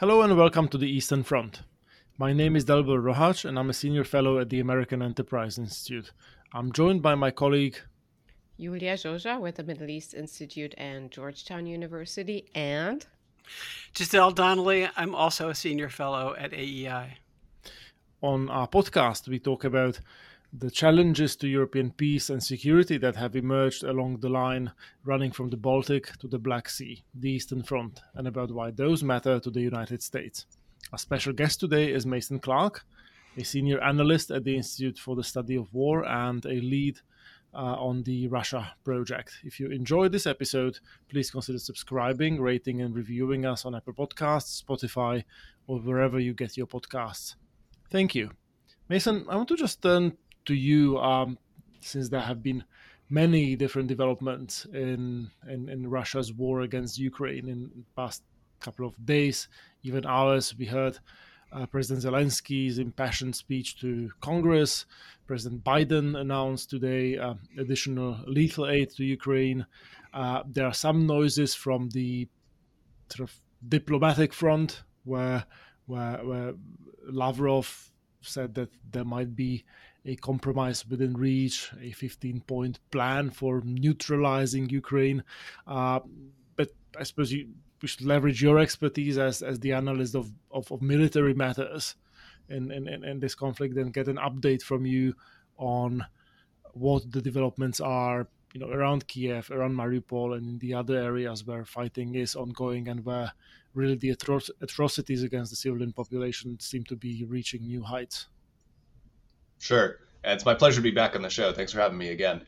Hello and welcome to the Eastern Front. My name is Dalibor Rohac and I'm a senior fellow at the American Enterprise Institute. I'm joined by my colleague Iulia Joja with the Middle East Institute and Georgetown University and Giselle Donnelly. I'm also a senior fellow at AEI. On our podcast, we talk about the challenges to European peace and security that have emerged along the line running from the Baltic to the Black Sea, the Eastern Front, and about why those matter to the United States. Our special guest today is Mason Clark, a senior analyst at the Institute for the Study of War and a lead uh, on the Russia project. If you enjoyed this episode, please consider subscribing, rating, and reviewing us on Apple Podcasts, Spotify, or wherever you get your podcasts. Thank you. Mason, I want to just turn to you um, since there have been many different developments in, in, in Russia's war against Ukraine in the past couple of days, even hours. We heard uh, President Zelensky's impassioned speech to Congress. President Biden announced today uh, additional lethal aid to Ukraine. Uh, there are some noises from the sort of diplomatic front where, where, where Lavrov said that there might be a compromise within reach, a 15 point plan for neutralizing Ukraine. Uh, but I suppose you, we should leverage your expertise as, as the analyst of, of, of military matters in, in, in this conflict and get an update from you on what the developments are you know around Kiev, around Mariupol, and in the other areas where fighting is ongoing and where really the atro- atrocities against the civilian population seem to be reaching new heights. Sure. It's my pleasure to be back on the show. Thanks for having me again.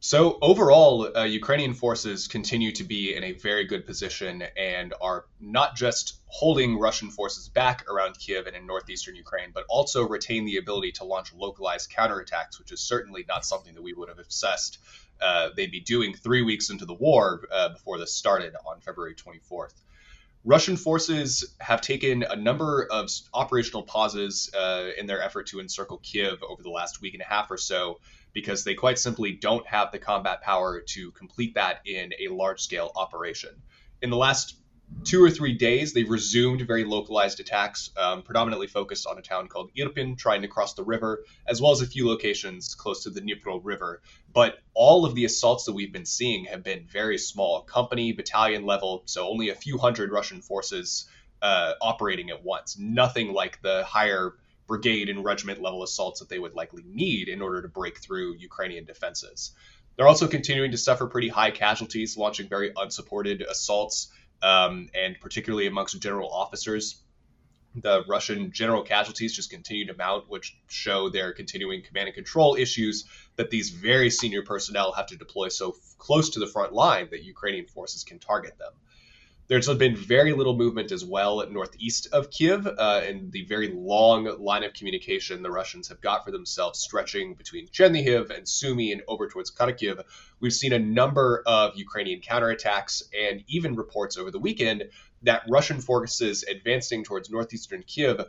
So, overall, uh, Ukrainian forces continue to be in a very good position and are not just holding Russian forces back around Kiev and in northeastern Ukraine, but also retain the ability to launch localized counterattacks, which is certainly not something that we would have assessed uh, they'd be doing three weeks into the war uh, before this started on February 24th. Russian forces have taken a number of operational pauses uh, in their effort to encircle Kiev over the last week and a half or so because they quite simply don't have the combat power to complete that in a large scale operation. In the last two or three days, they've resumed very localized attacks, um, predominantly focused on a town called Irpin, trying to cross the river, as well as a few locations close to the Dnipro River. But all of the assaults that we've been seeing have been very small, company, battalion level, so only a few hundred Russian forces uh, operating at once. Nothing like the higher brigade and regiment level assaults that they would likely need in order to break through Ukrainian defenses. They're also continuing to suffer pretty high casualties, launching very unsupported assaults um, and particularly amongst general officers. The Russian general casualties just continue to mount, which show their continuing command and control issues that these very senior personnel have to deploy so close to the front line that Ukrainian forces can target them. There's been very little movement as well northeast of Kiev, uh, and the very long line of communication the Russians have got for themselves, stretching between Chernihiv and Sumy and over towards Kharkiv. We've seen a number of Ukrainian counterattacks and even reports over the weekend that Russian forces advancing towards northeastern Kiev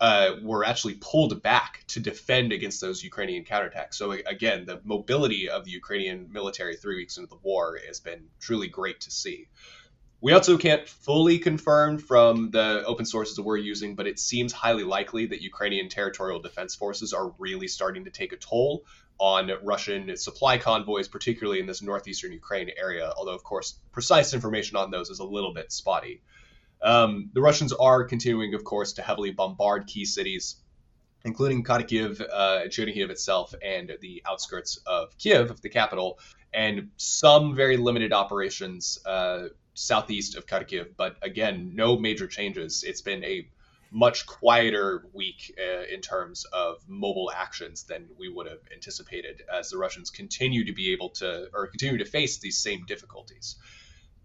uh, were actually pulled back to defend against those Ukrainian counterattacks. So again, the mobility of the Ukrainian military three weeks into the war has been truly great to see. We also can't fully confirm from the open sources that we're using, but it seems highly likely that Ukrainian territorial defense forces are really starting to take a toll on Russian supply convoys, particularly in this northeastern Ukraine area. Although, of course, precise information on those is a little bit spotty. Um, the Russians are continuing, of course, to heavily bombard key cities, including Kharkiv, uh, Chernihiv itself, and the outskirts of Kiev, the capital, and some very limited operations. Uh, southeast of Kharkiv. But again, no major changes. It's been a much quieter week uh, in terms of mobile actions than we would have anticipated as the Russians continue to be able to or continue to face these same difficulties.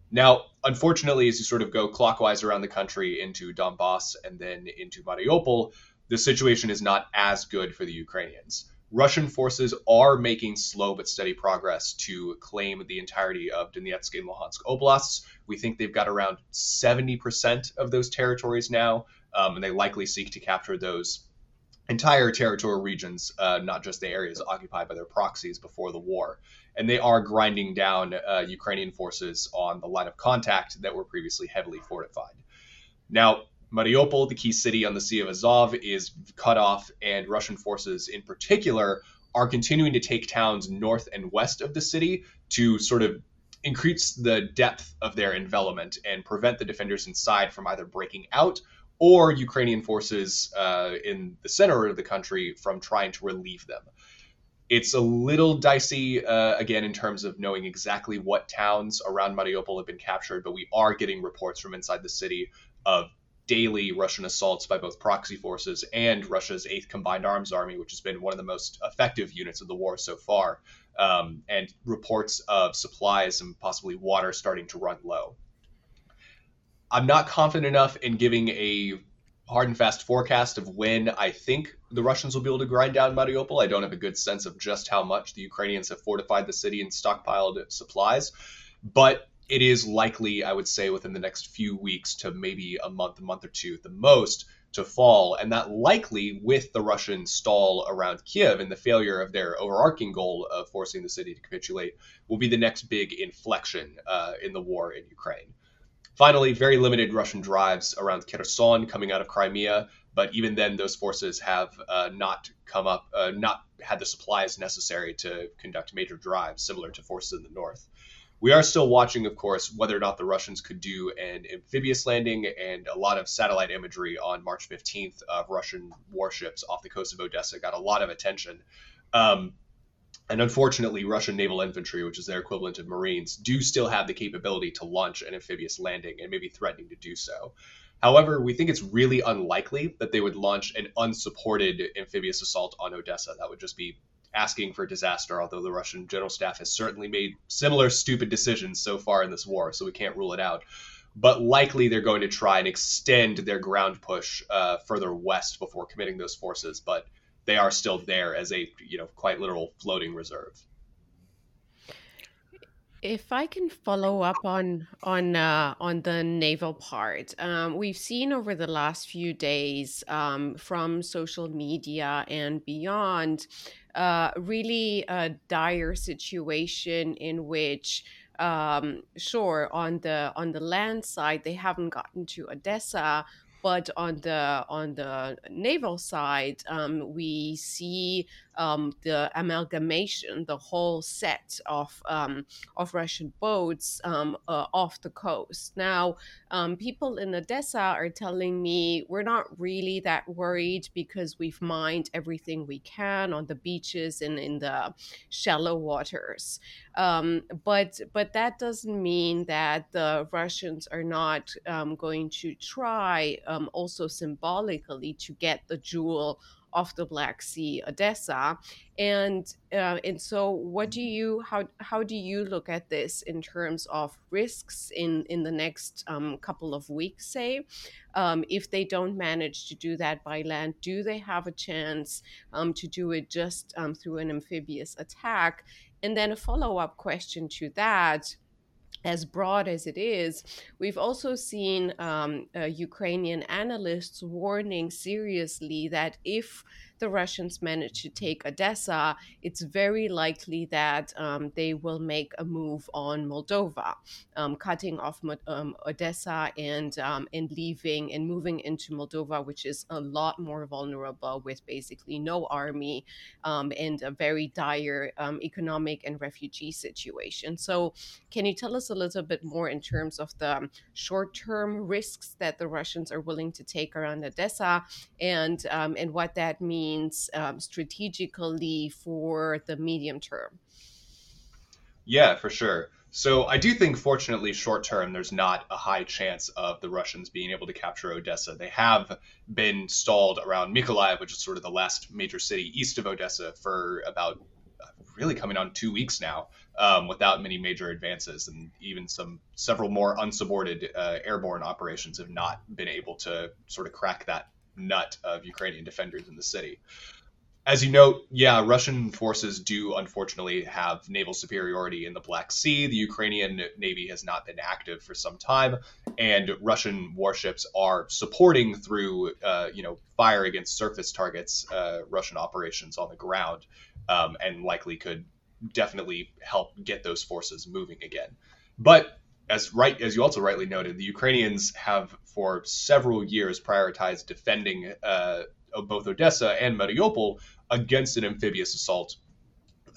Now, unfortunately, as you sort of go clockwise around the country into Donbass and then into Mariupol, the situation is not as good for the Ukrainians. Russian forces are making slow but steady progress to claim the entirety of Donetsk and Luhansk oblasts. We think they've got around 70% of those territories now, um, and they likely seek to capture those entire territorial regions, uh, not just the areas occupied by their proxies before the war. And they are grinding down uh, Ukrainian forces on the line of contact that were previously heavily fortified. Now, Mariupol, the key city on the Sea of Azov, is cut off, and Russian forces in particular are continuing to take towns north and west of the city to sort of increase the depth of their envelopment and prevent the defenders inside from either breaking out or Ukrainian forces uh, in the center of the country from trying to relieve them. It's a little dicey, uh, again, in terms of knowing exactly what towns around Mariupol have been captured, but we are getting reports from inside the city of daily Russian assaults by both proxy forces and Russia's 8th Combined Arms Army, which has been one of the most effective units of the war so far, um, and reports of supplies and possibly water starting to run low. I'm not confident enough in giving a hard and fast forecast of when I think the Russians will be able to grind down Mariupol. I don't have a good sense of just how much the Ukrainians have fortified the city and stockpiled supplies, but it is likely, I would say, within the next few weeks to maybe a month, a month or two at the most to fall. And that likely, with the Russian stall around Kiev and the failure of their overarching goal of forcing the city to capitulate, will be the next big inflection uh, in the war in Ukraine. Finally, very limited Russian drives around Kherson coming out of Crimea, but even then, those forces have uh, not come up, uh, not had the supplies necessary to conduct major drives, similar to forces in the north. We are still watching, of course, whether or not the Russians could do an amphibious landing, and a lot of satellite imagery on March 15th of Russian warships off the coast of Odessa got a lot of attention. Um, and unfortunately, Russian naval infantry, which is their equivalent of Marines, do still have the capability to launch an amphibious landing and maybe threatening to do so. However, we think it's really unlikely that they would launch an unsupported amphibious assault on Odessa. That would just be asking for disaster, although the Russian general staff has certainly made similar stupid decisions so far in this war, so we can't rule it out. But likely they're going to try and extend their ground push uh, further west before committing those forces, but they are still there as a you know quite literal floating reserve. If I can follow up on on uh, on the naval part, um, we've seen over the last few days um, from social media and beyond uh, really a dire situation in which um, sure on the on the land side they haven't gotten to Odessa but on the on the naval side um, we see um, the amalgamation, the whole set of um, of Russian boats um, uh, off the coast. Now, um, people in Odessa are telling me we're not really that worried because we've mined everything we can on the beaches and in the shallow waters. Um, but but that doesn't mean that the Russians are not um, going to try also symbolically to get the jewel off the Black Sea, Odessa, and uh, and so what do you how how do you look at this in terms of risks in in the next um, couple of weeks, say, um, if they don't manage to do that by land, do they have a chance um, to do it just um, through an amphibious attack? And then a follow up question to that as broad as it is, we've also seen um, uh, Ukrainian analysts warning seriously that if the Russians manage to take Odessa, it's very likely that um, they will make a move on Moldova, um, cutting off um, Odessa and um, and leaving and moving into Moldova, which is a lot more vulnerable with basically no army um, and a very dire economic and refugee situation. So, can you tell us a little bit more in terms of the short-term risks that the Russians are willing to take around Odessa and and what that means? Means um, strategically for the medium term? Yeah, for sure. So I do think, fortunately, short term, there's not a high chance of the Russians being able to capture Odessa. They have been stalled around Mykolaiv, which is sort of the last major city east of Odessa, for about uh, really coming on two weeks now, um, without many major advances, and even some several more unsupported uh, airborne operations have not been able to sort of crack that nut of Ukrainian defenders in the city. As you note, yeah, Russian forces do unfortunately have naval superiority in the Black Sea. The Ukrainian Navy has not been active for some time, and Russian warships are supporting through, uh, you know, fire against surface targets, uh, Russian operations on the ground, um, and likely could definitely help get those forces moving again. But as right as you also rightly noted, the Ukrainians have for several years prioritized defending uh, both Odessa and Mariupol against an amphibious assault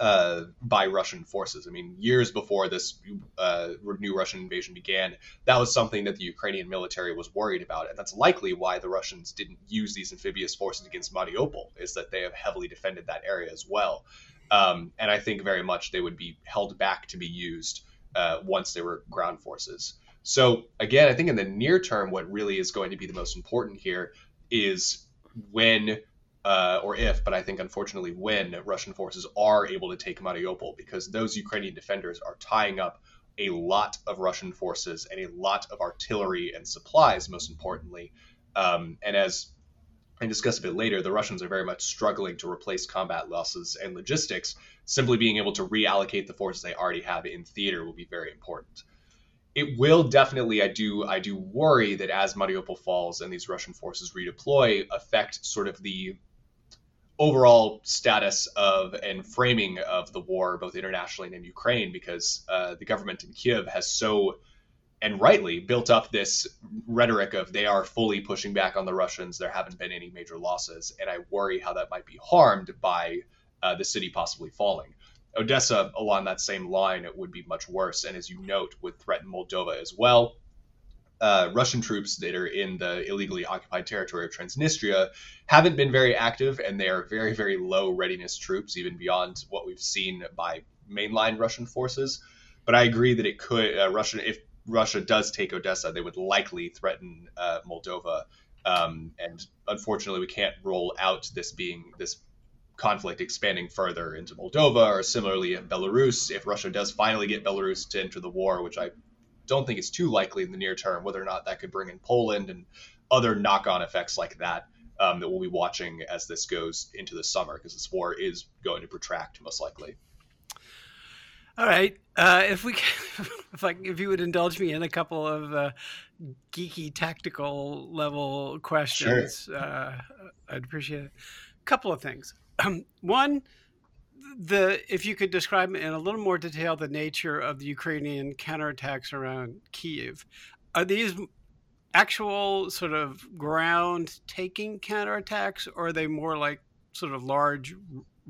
uh, by Russian forces. I mean, years before this uh, new Russian invasion began, that was something that the Ukrainian military was worried about, and that's likely why the Russians didn't use these amphibious forces against Mariupol. Is that they have heavily defended that area as well, um, and I think very much they would be held back to be used uh, once they were ground forces. So again, I think in the near term, what really is going to be the most important here is when uh, or if, but I think unfortunately when Russian forces are able to take Mariupol, because those Ukrainian defenders are tying up a lot of Russian forces and a lot of artillery and supplies, most importantly. Um, and as I discuss a bit later, the Russians are very much struggling to replace combat losses and logistics. Simply being able to reallocate the forces they already have in theater will be very important it will definitely i do i do worry that as mariupol falls and these russian forces redeploy affect sort of the overall status of and framing of the war, both internationally and in Ukraine, because uh, the government in Kiev has so and rightly built up this rhetoric of they are fully pushing back on the Russians. There haven't been any major losses, and I worry how that might be harmed by uh, the city possibly falling. Odessa, along that same line, would be much worse, and as you note, would threaten Moldova as well uh, Russian troops that are in the illegally occupied territory of Transnistria haven't been very active, and they are very, very low readiness troops, even beyond what we've seen by mainline Russian forces. But I agree that it could uh, Russia if Russia does take Odessa, they would likely threaten uh, Moldova. Um, and unfortunately, we can't roll out this being this conflict expanding further into Moldova, or similarly in Belarus. If Russia does finally get Belarus to enter the war, which I don't think is too likely in the near term whether or not that could bring in Poland and other knock-on effects like that um, that we'll be watching as this goes into the summer because this war is going to protract most likely. All right, uh, if we, if I, if you would indulge me in a couple of uh, geeky tactical level questions, sure. uh, I'd appreciate it. A couple of things. one the if you could describe in a little more detail the nature of the Ukrainian counterattacks around Kiev, are these actual sort of ground taking counterattacks, or are they more like sort of large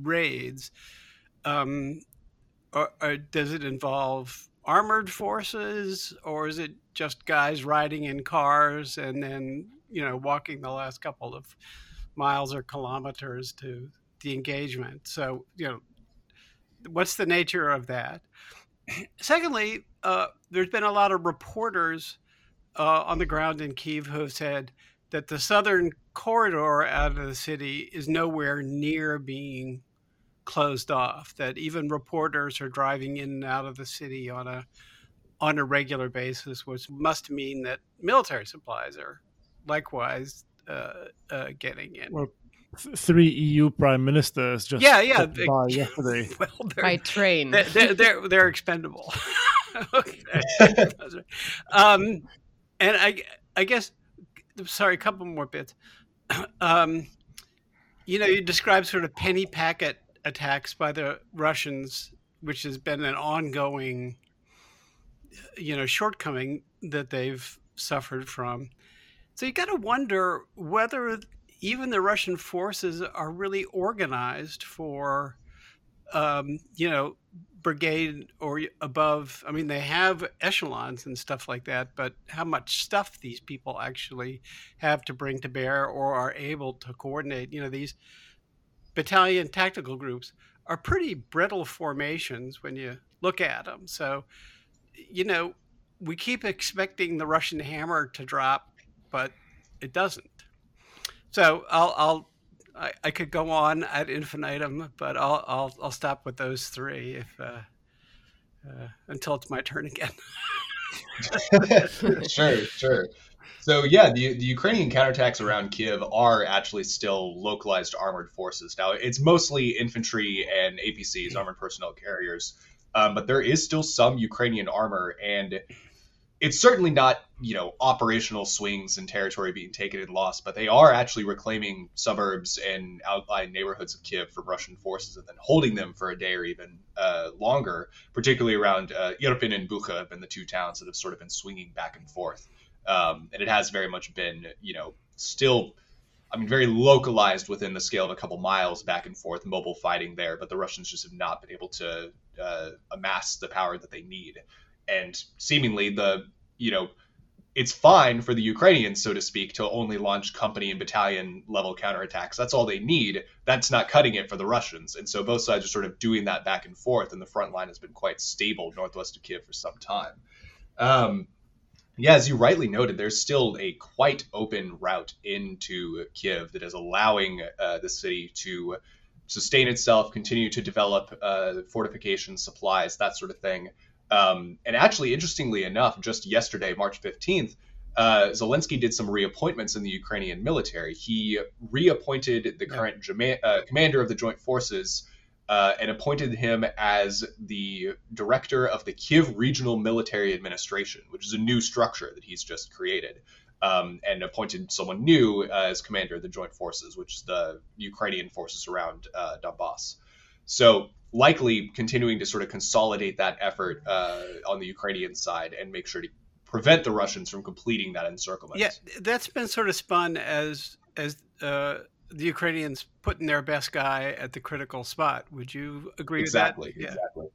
raids? Um, or, or does it involve armored forces, or is it just guys riding in cars and then you know walking the last couple of miles or kilometers to the engagement. So, you know, what's the nature of that? Secondly, uh, there's been a lot of reporters uh, on the ground in Kiev who have said that the southern corridor out of the city is nowhere near being closed off. That even reporters are driving in and out of the city on a on a regular basis, which must mean that military supplies are likewise uh, uh, getting in. Well, three EU prime ministers just yeah yeah by yesterday well, by train. They're they're, they're, they're expendable. um, and I I guess sorry, a couple more bits. Um, you know, you described sort of penny packet attacks by the Russians, which has been an ongoing, you know, shortcoming that they've suffered from. So you got to wonder whether even the Russian forces are really organized for, um, you know, brigade or above. I mean, they have echelons and stuff like that, but how much stuff these people actually have to bring to bear or are able to coordinate, you know, these battalion tactical groups are pretty brittle formations when you look at them. So, you know, we keep expecting the Russian hammer to drop, but it doesn't. So I'll, I'll I, I, could go on ad infinitum, but I'll I'll, I'll stop with those three if uh, uh, until it's my turn again. sure, sure. So yeah, the the Ukrainian counterattacks around Kiev are actually still localized armored forces. Now it's mostly infantry and APCs, armored personnel carriers, um, but there is still some Ukrainian armor, and it's certainly not you know operational swings and territory being taken and lost, but they are actually reclaiming suburbs and outlying neighborhoods of Kiev from Russian forces and then holding them for a day or even uh, longer, particularly around uh, Irpin and Bucha have been the two towns that have sort of been swinging back and forth. um, and it has very much been, you know, still. I mean, very localized within the scale of a couple miles back and forth, mobile fighting there, but the Russians just have not been able to uh, amass the power that they need. And seemingly, the you know, it's fine for the Ukrainians, so to speak, to only launch company and battalion level counterattacks. That's all they need. That's not cutting it for the Russians. And so both sides are sort of doing that back and forth, and the front line has been quite stable northwest of Kiev for some time. Um, yeah, as you rightly noted, there's still a quite open route into Kiev that is allowing uh, the city to sustain itself, continue to develop uh, fortifications, supplies, that sort of thing. Um, and actually, interestingly enough, just yesterday, March 15th, uh, Zelensky did some reappointments in the Ukrainian military. He reappointed the current Jama- uh, commander of the joint forces uh, and appointed him as the director of the Kiev Regional Military Administration, which is a new structure that he's just created, um, and appointed someone new uh, as commander of the joint forces, which is the Ukrainian forces around uh, Donbass. So likely continuing to sort of consolidate that effort uh, on the Ukrainian side and make sure to prevent the Russians from completing that encirclement. Yeah, that's been sort of spun as as uh, the Ukrainians putting their best guy at the critical spot. Would you agree exactly, with that? Yeah. Exactly.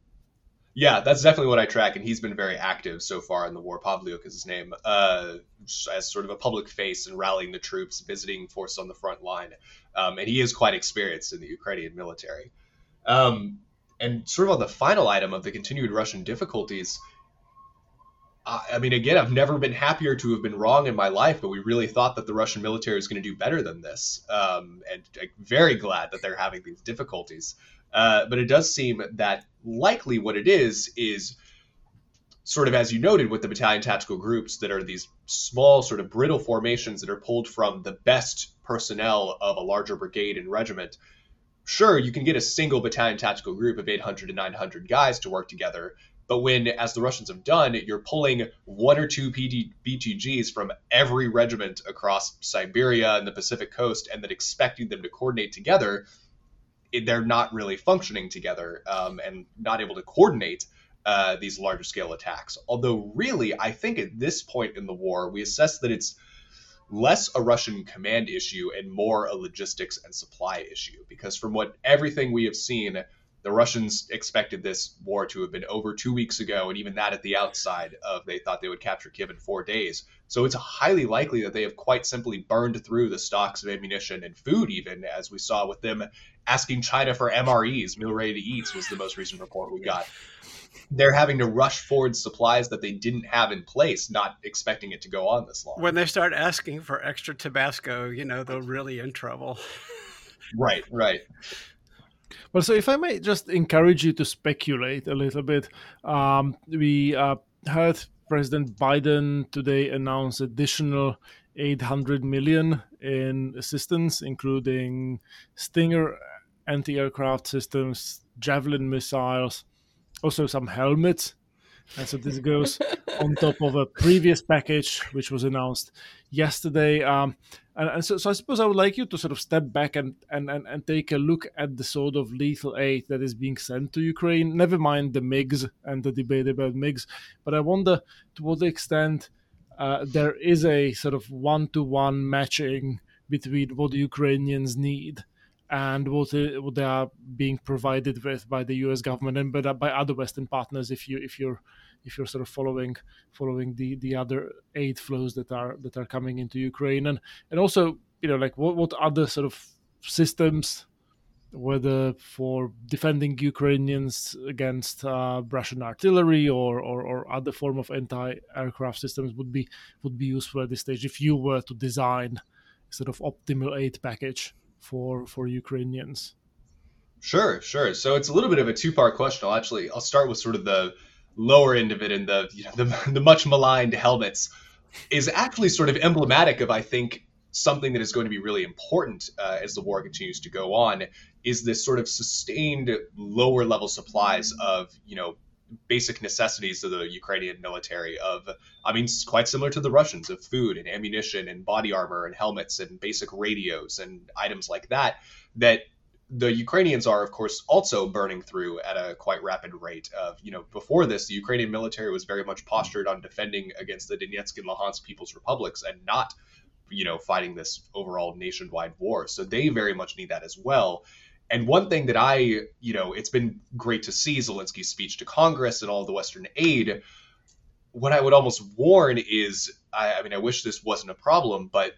Yeah, that's definitely what I track, and he's been very active so far in the war. Pavlyuk is his name, uh, as sort of a public face and rallying the troops, visiting forces on the front line, um, and he is quite experienced in the Ukrainian military. Um, and sort of on the final item of the continued Russian difficulties, I mean, again, I've never been happier to have been wrong in my life, but we really thought that the Russian military was going to do better than this. Um, and I'm very glad that they're having these difficulties. Uh, but it does seem that likely what it is is sort of as you noted with the battalion tactical groups that are these small, sort of brittle formations that are pulled from the best personnel of a larger brigade and regiment sure, you can get a single battalion tactical group of 800 to 900 guys to work together. But when, as the Russians have done, you're pulling one or two PD, BTGs from every regiment across Siberia and the Pacific coast and then expecting them to coordinate together, they're not really functioning together um, and not able to coordinate uh, these larger scale attacks. Although, really, I think at this point in the war, we assess that it's less a Russian command issue and more a logistics and supply issue. Because from what everything we have seen, the Russians expected this war to have been over two weeks ago, and even that at the outside of they thought they would capture Kiev in four days. So it's highly likely that they have quite simply burned through the stocks of ammunition and food, even as we saw with them asking China for MREs, meal ready to eat, was the most recent report we got they're having to rush forward supplies that they didn't have in place, not expecting it to go on this long. When they start asking for extra Tabasco, you know, they're really in trouble. right, right. Well, so if I may just encourage you to speculate a little bit, um, we uh, heard President Biden today announce additional 800 million in assistance, including Stinger anti-aircraft systems, Javelin missiles, also some helmets. And so this goes on top of a previous package which was announced yesterday. Um, and, and so, so, I suppose I would like you to sort of step back and, and, and, and take a look at the sort of lethal aid that is being sent to Ukraine. Never mind the MiGs and the debate about MiGs, but I wonder to what extent uh, there is a sort of one to one matching between what the Ukrainians need and what, uh, what they are being provided with by the U.S. government and by, by other Western partners. If you if you're if you're sort of following following the the other aid flows that are that are coming into Ukraine and and also you know like what what other sort of systems whether for defending Ukrainians against uh, Russian artillery or, or, or, other form of anti-aircraft systems would be would be useful at this stage if you were to design sort of optimal aid package for for Ukrainians? Sure, sure. So it's a little bit of a two-part question. I'll actually I'll start with sort of the lower end of it and the you know, the, the much maligned helmets is actually sort of emblematic of I think something that is going to be really important uh, as the war continues to go on is this sort of sustained lower level supplies of you know basic necessities of the Ukrainian military of I mean quite similar to the Russians of food and ammunition and body armor and helmets and basic radios and items like that that the Ukrainians are, of course, also burning through at a quite rapid rate. Of you know, before this, the Ukrainian military was very much postured on defending against the Donetsk and Luhansk People's Republics and not, you know, fighting this overall nationwide war. So they very much need that as well. And one thing that I, you know, it's been great to see Zelensky's speech to Congress and all the Western aid. What I would almost warn is, I, I mean, I wish this wasn't a problem, but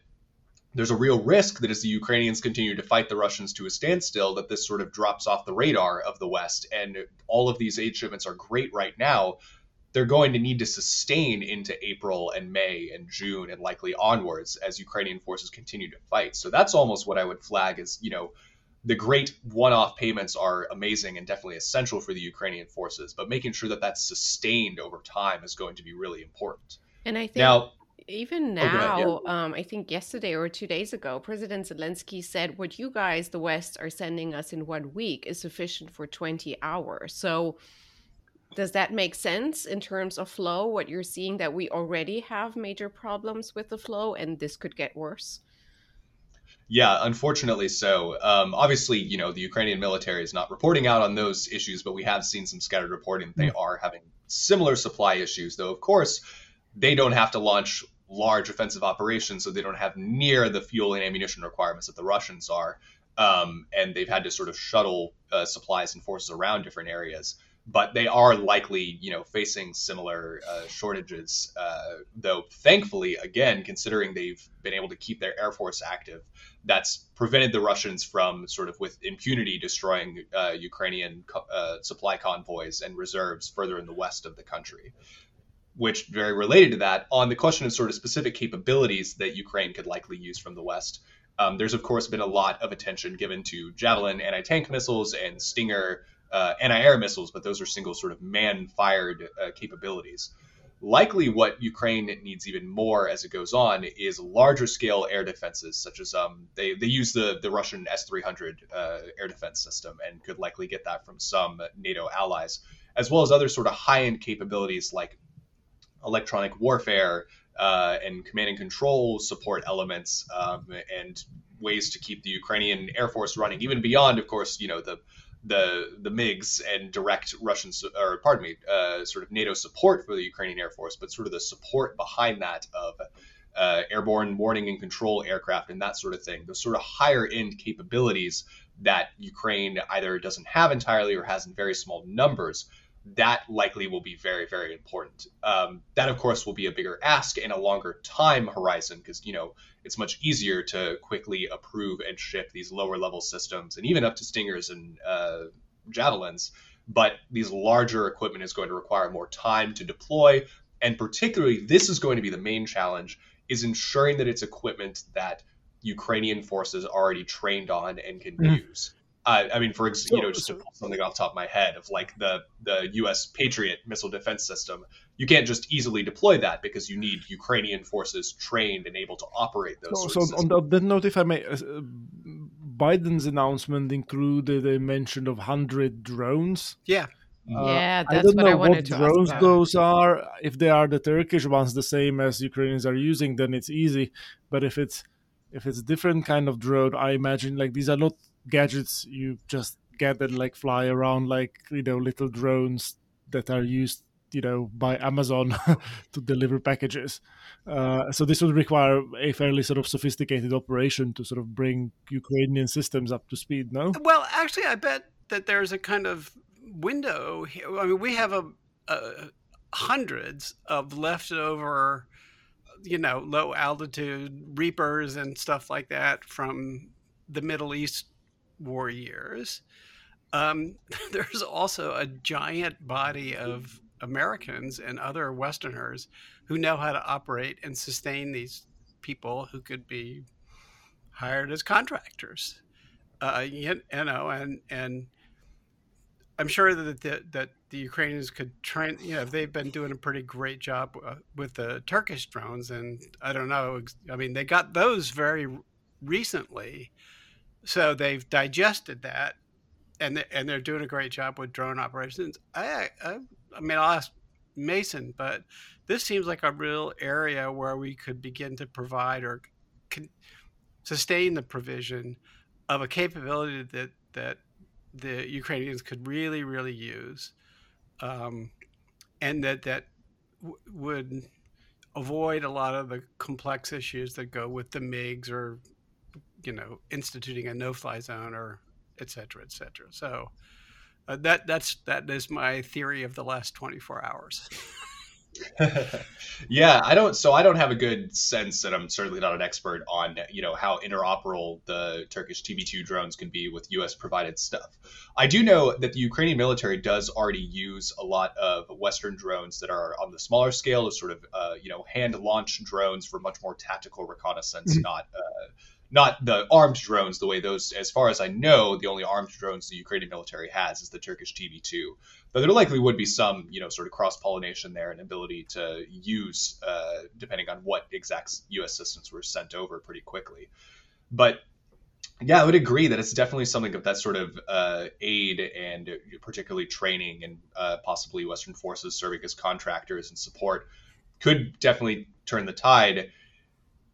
there's a real risk that as the Ukrainians continue to fight the Russians to a standstill, that this sort of drops off the radar of the West. And all of these aid shipments are great right now. They're going to need to sustain into April and May and June and likely onwards as Ukrainian forces continue to fight. So that's almost what I would flag as, you know, the great one-off payments are amazing and definitely essential for the Ukrainian forces, but making sure that that's sustained over time is going to be really important. And I think now even now, oh, yeah. um, I think yesterday or two days ago, President Zelensky said, What you guys, the West, are sending us in one week is sufficient for 20 hours. So, does that make sense in terms of flow? What you're seeing that we already have major problems with the flow and this could get worse? Yeah, unfortunately so. Um, obviously, you know, the Ukrainian military is not reporting out on those issues, but we have seen some scattered reporting. They mm. are having similar supply issues, though, of course, they don't have to launch large offensive operations, so they don't have near the fuel and ammunition requirements that the Russians are. Um, and they've had to sort of shuttle uh, supplies and forces around different areas. But they are likely, you know, facing similar uh, shortages. Uh, though, thankfully, again, considering they've been able to keep their air force active, that's prevented the Russians from sort of with impunity destroying uh, Ukrainian uh, supply convoys and reserves further in the west of the country which very related to that, on the question of sort of specific capabilities that Ukraine could likely use from the West. Um, there's of course been a lot of attention given to Javelin anti-tank missiles and Stinger uh, anti-air missiles, but those are single sort of man-fired uh, capabilities. Likely, what Ukraine needs even more as it goes on is larger scale air defenses, such as um, they, they use the, the Russian S 300 uh, air defense system and could likely get that from some NATO allies, as well as other sort of high end capabilities like electronic warfare uh, and command and control support elements um, and ways to keep the Ukrainian Air Force running, even beyond, of course, you know the the the MiGs and direct Russian or pardon me, uh, sort of NATO support for the Ukrainian Air Force, but sort of the support behind that of uh, airborne warning and control aircraft and that sort of thing. Those sort of higher end capabilities that Ukraine either doesn't have entirely or has in very small numbers that likely will be very, very important. Um, that, of course, will be a bigger ask and a longer time horizon because, you know, it's much easier to quickly approve and ship these lower level systems and even up to Stingers and uh, Javelins. But these larger equipment is going to require more time to deploy. And particularly, this is going to be the main challenge is ensuring that it's equipment that Ukrainian forces already trained on and can mm. use. Uh, I mean, for example, you know, just to pull something off top of my head of like the the U.S. Patriot missile defense system, you can't just easily deploy that because you need Ukrainian forces trained and able to operate those. So, so on that, that note, if I may, uh, Biden's announcement included a mention of hundred drones. Yeah. Uh, yeah, that's I don't what know I wanted what to drones those are. If they are the Turkish ones, the same as Ukrainians are using, then it's easy. But if it's if it's a different kind of drone, I imagine like these are not gadgets you just and like fly around like you know little drones that are used you know by Amazon to deliver packages. Uh, so this would require a fairly sort of sophisticated operation to sort of bring Ukrainian systems up to speed. No. Well, actually, I bet that there's a kind of window. Here. I mean, we have a, a hundreds of leftover, you know, low altitude reapers and stuff like that from the Middle East war years. Um, there's also a giant body of Americans and other Westerners who know how to operate and sustain these people who could be hired as contractors. Uh, you, know, and and I'm sure that the, that the Ukrainians could train. You know, they've been doing a pretty great job uh, with the Turkish drones, and I don't know. I mean, they got those very recently, so they've digested that, and they, and they're doing a great job with drone operations. I, I, I mean, I'll ask Mason, but this seems like a real area where we could begin to provide or sustain the provision of a capability that that the Ukrainians could really, really use, um, and that that w- would avoid a lot of the complex issues that go with the MIGs or, you know, instituting a no-fly zone or et cetera, et cetera. So uh, that that's that is my theory of the last 24 hours. yeah, I don't. So I don't have a good sense, and I'm certainly not an expert on you know how interoperable the Turkish TB2 drones can be with U.S. provided stuff. I do know that the Ukrainian military does already use a lot of Western drones that are on the smaller scale, of sort of uh, you know hand launched drones for much more tactical reconnaissance, mm-hmm. not uh, not the armed drones the way those as far as i know the only armed drones the ukrainian military has is the turkish tb2 but there likely would be some you know sort of cross pollination there and ability to use uh, depending on what exact us systems were sent over pretty quickly. But yeah, I would agree that it's definitely something of that sort of uh, aid and particularly training and uh, possibly Western forces serving as contractors and support could definitely turn the tide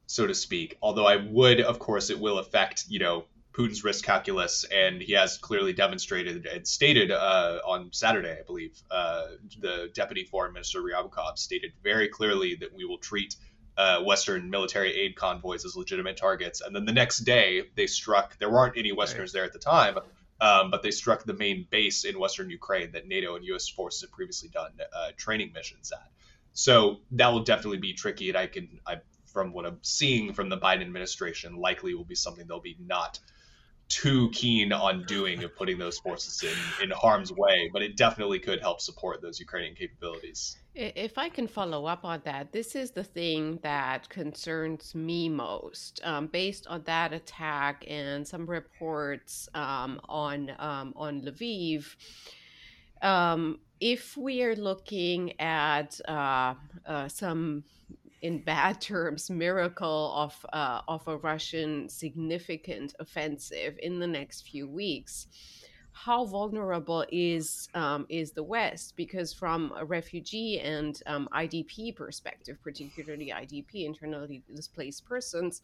so to speak. Although I would, of course, it will affect, you know, Putin's risk calculus, and he has clearly demonstrated and stated uh, on Saturday, I believe, uh, the Deputy Foreign Minister Ryabkov stated very clearly that we will treat uh, Western military aid convoys as legitimate targets. And then the next day, they struck. There weren't any Westerners there at the time, um, but they struck the main base in Western Ukraine that NATO and U.S. forces had previously done uh, training missions at. So that will definitely be tricky, and I can I from what I'm seeing from the Biden administration, likely will be something they'll be not too keen on doing of putting those forces in, in harm's way, but it definitely could help support those Ukrainian capabilities. If I can follow up on that, this is the thing that concerns me most. Um, based on that attack and some reports um, on um, on Lviv, um, if we are looking at uh, uh, some in bad terms, miracle of uh, of a Russian significant offensive in the next few weeks, how vulnerable is um, is the West? Because from a refugee and um, IDP perspective, particularly IDP, internally displaced persons,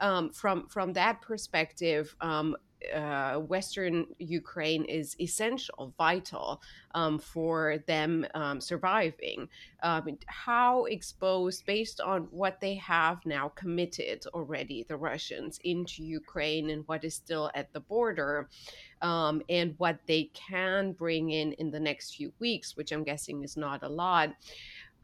um, from from that perspective, um, uh, Western Ukraine is essential, vital um, for them um, surviving. Um, how exposed, based on what they have now committed already, the Russians into Ukraine and what is still at the border, um, and what they can bring in in the next few weeks, which I'm guessing is not a lot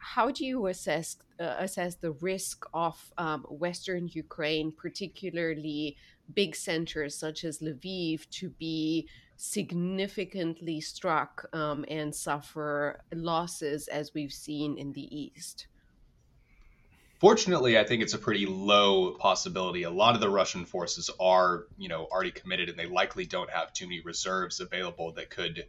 how do you assess uh, assess the risk of um, Western Ukraine, particularly big centers such as Lviv to be significantly struck um, and suffer losses as we've seen in the East? Fortunately, I think it's a pretty low possibility. A lot of the Russian forces are, you know, already committed, and they likely don't have too many reserves available that could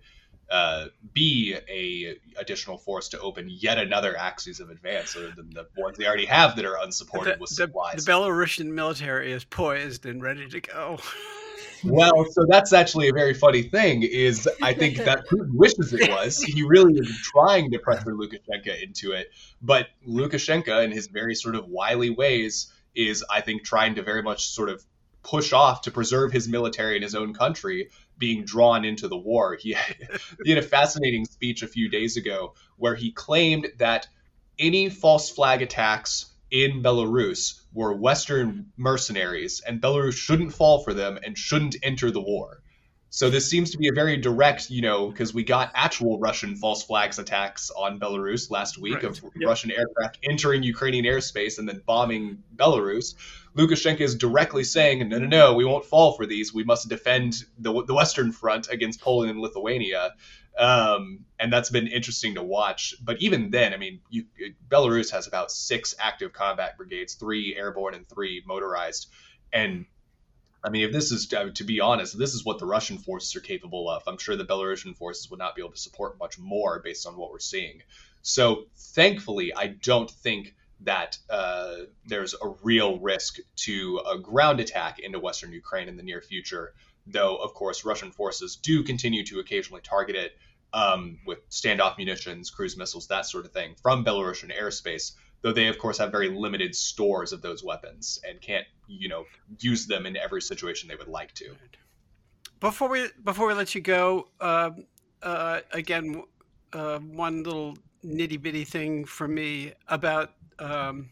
uh, be a additional force to open yet another axis of advance other than the ones they already have that are unsupported the, with supplies. The, the Belarusian military is poised and ready to go. well, so that's actually a very funny thing. Is I think that Putin wishes it was. He really is trying to pressure Lukashenko into it, but Lukashenko, in his very sort of wily ways, is I think trying to very much sort of push off to preserve his military in his own country being drawn into the war. He had, he had a fascinating speech a few days ago where he claimed that any false flag attacks in Belarus were Western mercenaries, and Belarus shouldn't fall for them and shouldn't enter the war. So this seems to be a very direct, you know, because we got actual Russian false flags attacks on Belarus last week right. of yep. Russian aircraft entering Ukrainian airspace and then bombing Belarus. Lukashenko is directly saying, no, no, no, we won't fall for these. We must defend the, the Western front against Poland and Lithuania. Um, and that's been interesting to watch. But even then, I mean, you, Belarus has about six active combat brigades, three airborne and three motorized. And I mean, if this is to be honest, this is what the Russian forces are capable of. I'm sure the Belarusian forces would not be able to support much more based on what we're seeing. So, thankfully, I don't think that uh, there's a real risk to a ground attack into Western Ukraine in the near future. Though, of course, Russian forces do continue to occasionally target it um, with standoff munitions, cruise missiles, that sort of thing from Belarusian airspace. Though they of course have very limited stores of those weapons and can't you know use them in every situation they would like to. Before we before we let you go, uh, uh, again, uh, one little nitty bitty thing for me about um,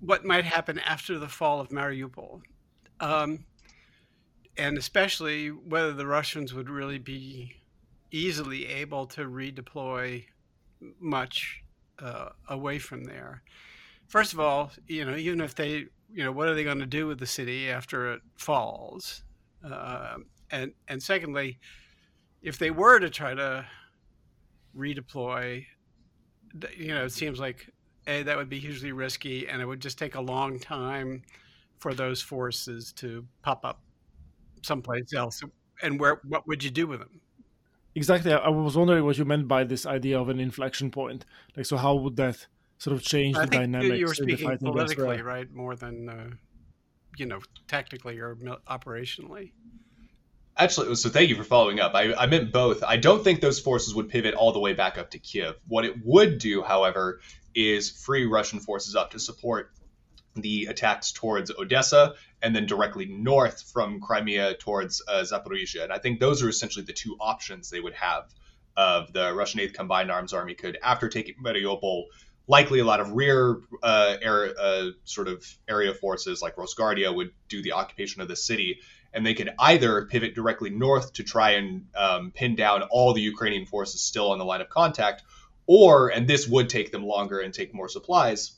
what might happen after the fall of Mariupol. Um, and especially whether the Russians would really be easily able to redeploy much uh, away from there. First of all, you know, even if they, you know, what are they going to do with the city after it falls? Uh, and and secondly, if they were to try to redeploy, you know, it seems like a that would be hugely risky, and it would just take a long time for those forces to pop up someplace else. And where what would you do with them? Exactly. I was wondering what you meant by this idea of an inflection point. Like, so how would that sort of change I the dynamics? You were speaking politically, right, more than uh, you know, tactically or operationally. Actually, so thank you for following up. I, I meant both. I don't think those forces would pivot all the way back up to Kiev. What it would do, however, is free Russian forces up to support the attacks towards Odessa and then directly north from Crimea towards uh, Zaporizhia. And I think those are essentially the two options they would have of the Russian 8th Combined Arms Army could, after taking Mariupol, likely a lot of rear uh, air, uh, sort of area forces like Rosgvardia would do the occupation of the city. And they could either pivot directly north to try and um, pin down all the Ukrainian forces still on the line of contact, or, and this would take them longer and take more supplies,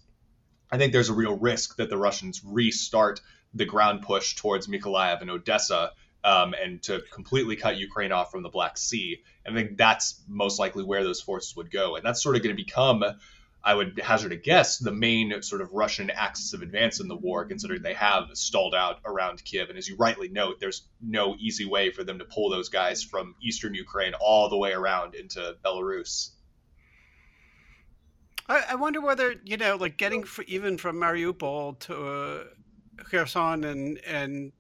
I think there's a real risk that the Russians restart the ground push towards Mykolaiv and Odessa um, and to completely cut Ukraine off from the Black Sea. And I think that's most likely where those forces would go. And that's sort of going to become, I would hazard a guess, the main sort of Russian axis of advance in the war, considering they have stalled out around Kiev. And as you rightly note, there's no easy way for them to pull those guys from eastern Ukraine all the way around into Belarus. I, I wonder whether you know, like getting even from Mariupol to uh, Kherson and and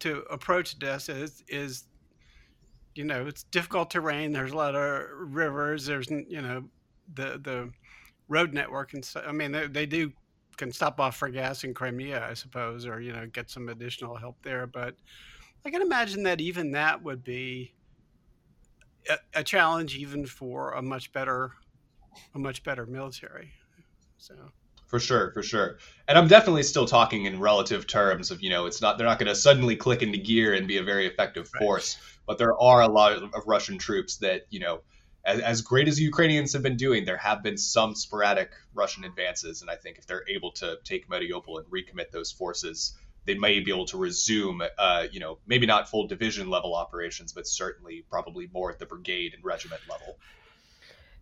to approach this is, is you know it's difficult terrain. There's a lot of rivers. There's you know the the road network and stuff. I mean they, they do can stop off for gas in Crimea, I suppose, or you know get some additional help there. But I can imagine that even that would be a challenge, even for a much better a much better military. So for sure, for sure. And I'm definitely still talking in relative terms of, you know, it's not they're not going to suddenly click into gear and be a very effective force, but there are a lot of, of Russian troops that, you know, as, as great as the Ukrainians have been doing, there have been some sporadic Russian advances, and I think if they're able to take Mariupol and recommit those forces, they may be able to resume, uh, you know, maybe not full division level operations, but certainly probably more at the brigade and regiment level.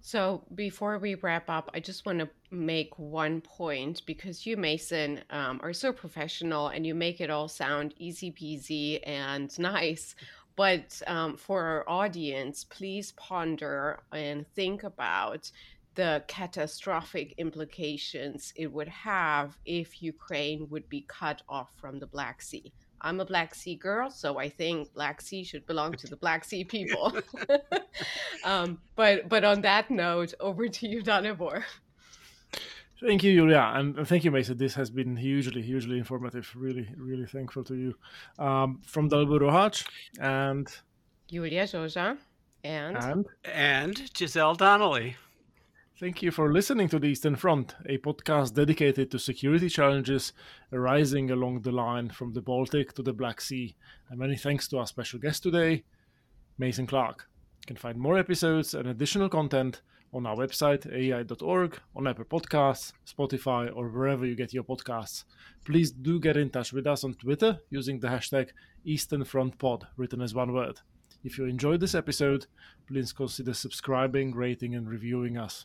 So before we wrap up, I just want to make one point because you, Mason, um, are so professional and you make it all sound easy peasy and nice. But um, for our audience, please ponder and think about the catastrophic implications it would have if Ukraine would be cut off from the Black Sea. I'm a Black Sea girl, so I think Black Sea should belong to the Black Sea people. um, but but on that note, over to you, Dalibor. Thank you, Iulia, and thank you, Mason. This has been hugely, hugely informative. Really, really thankful to you. Um, from Dalibor Rohac and Iulia Joja and and and Giselle Donnelly. Thank you for listening to the Eastern Front, a podcast dedicated to security challenges arising along the line from the Baltic to the Black Sea. And many thanks to our special guest today, Mason Clark. You can find more episodes and additional content on our website, aei.org, on Apple Podcasts, Spotify, or wherever you get your podcasts. Please do get in touch with us on Twitter using the hashtag EasternFrontPod, written as one word. If you enjoyed this episode, please consider subscribing, rating, and reviewing us.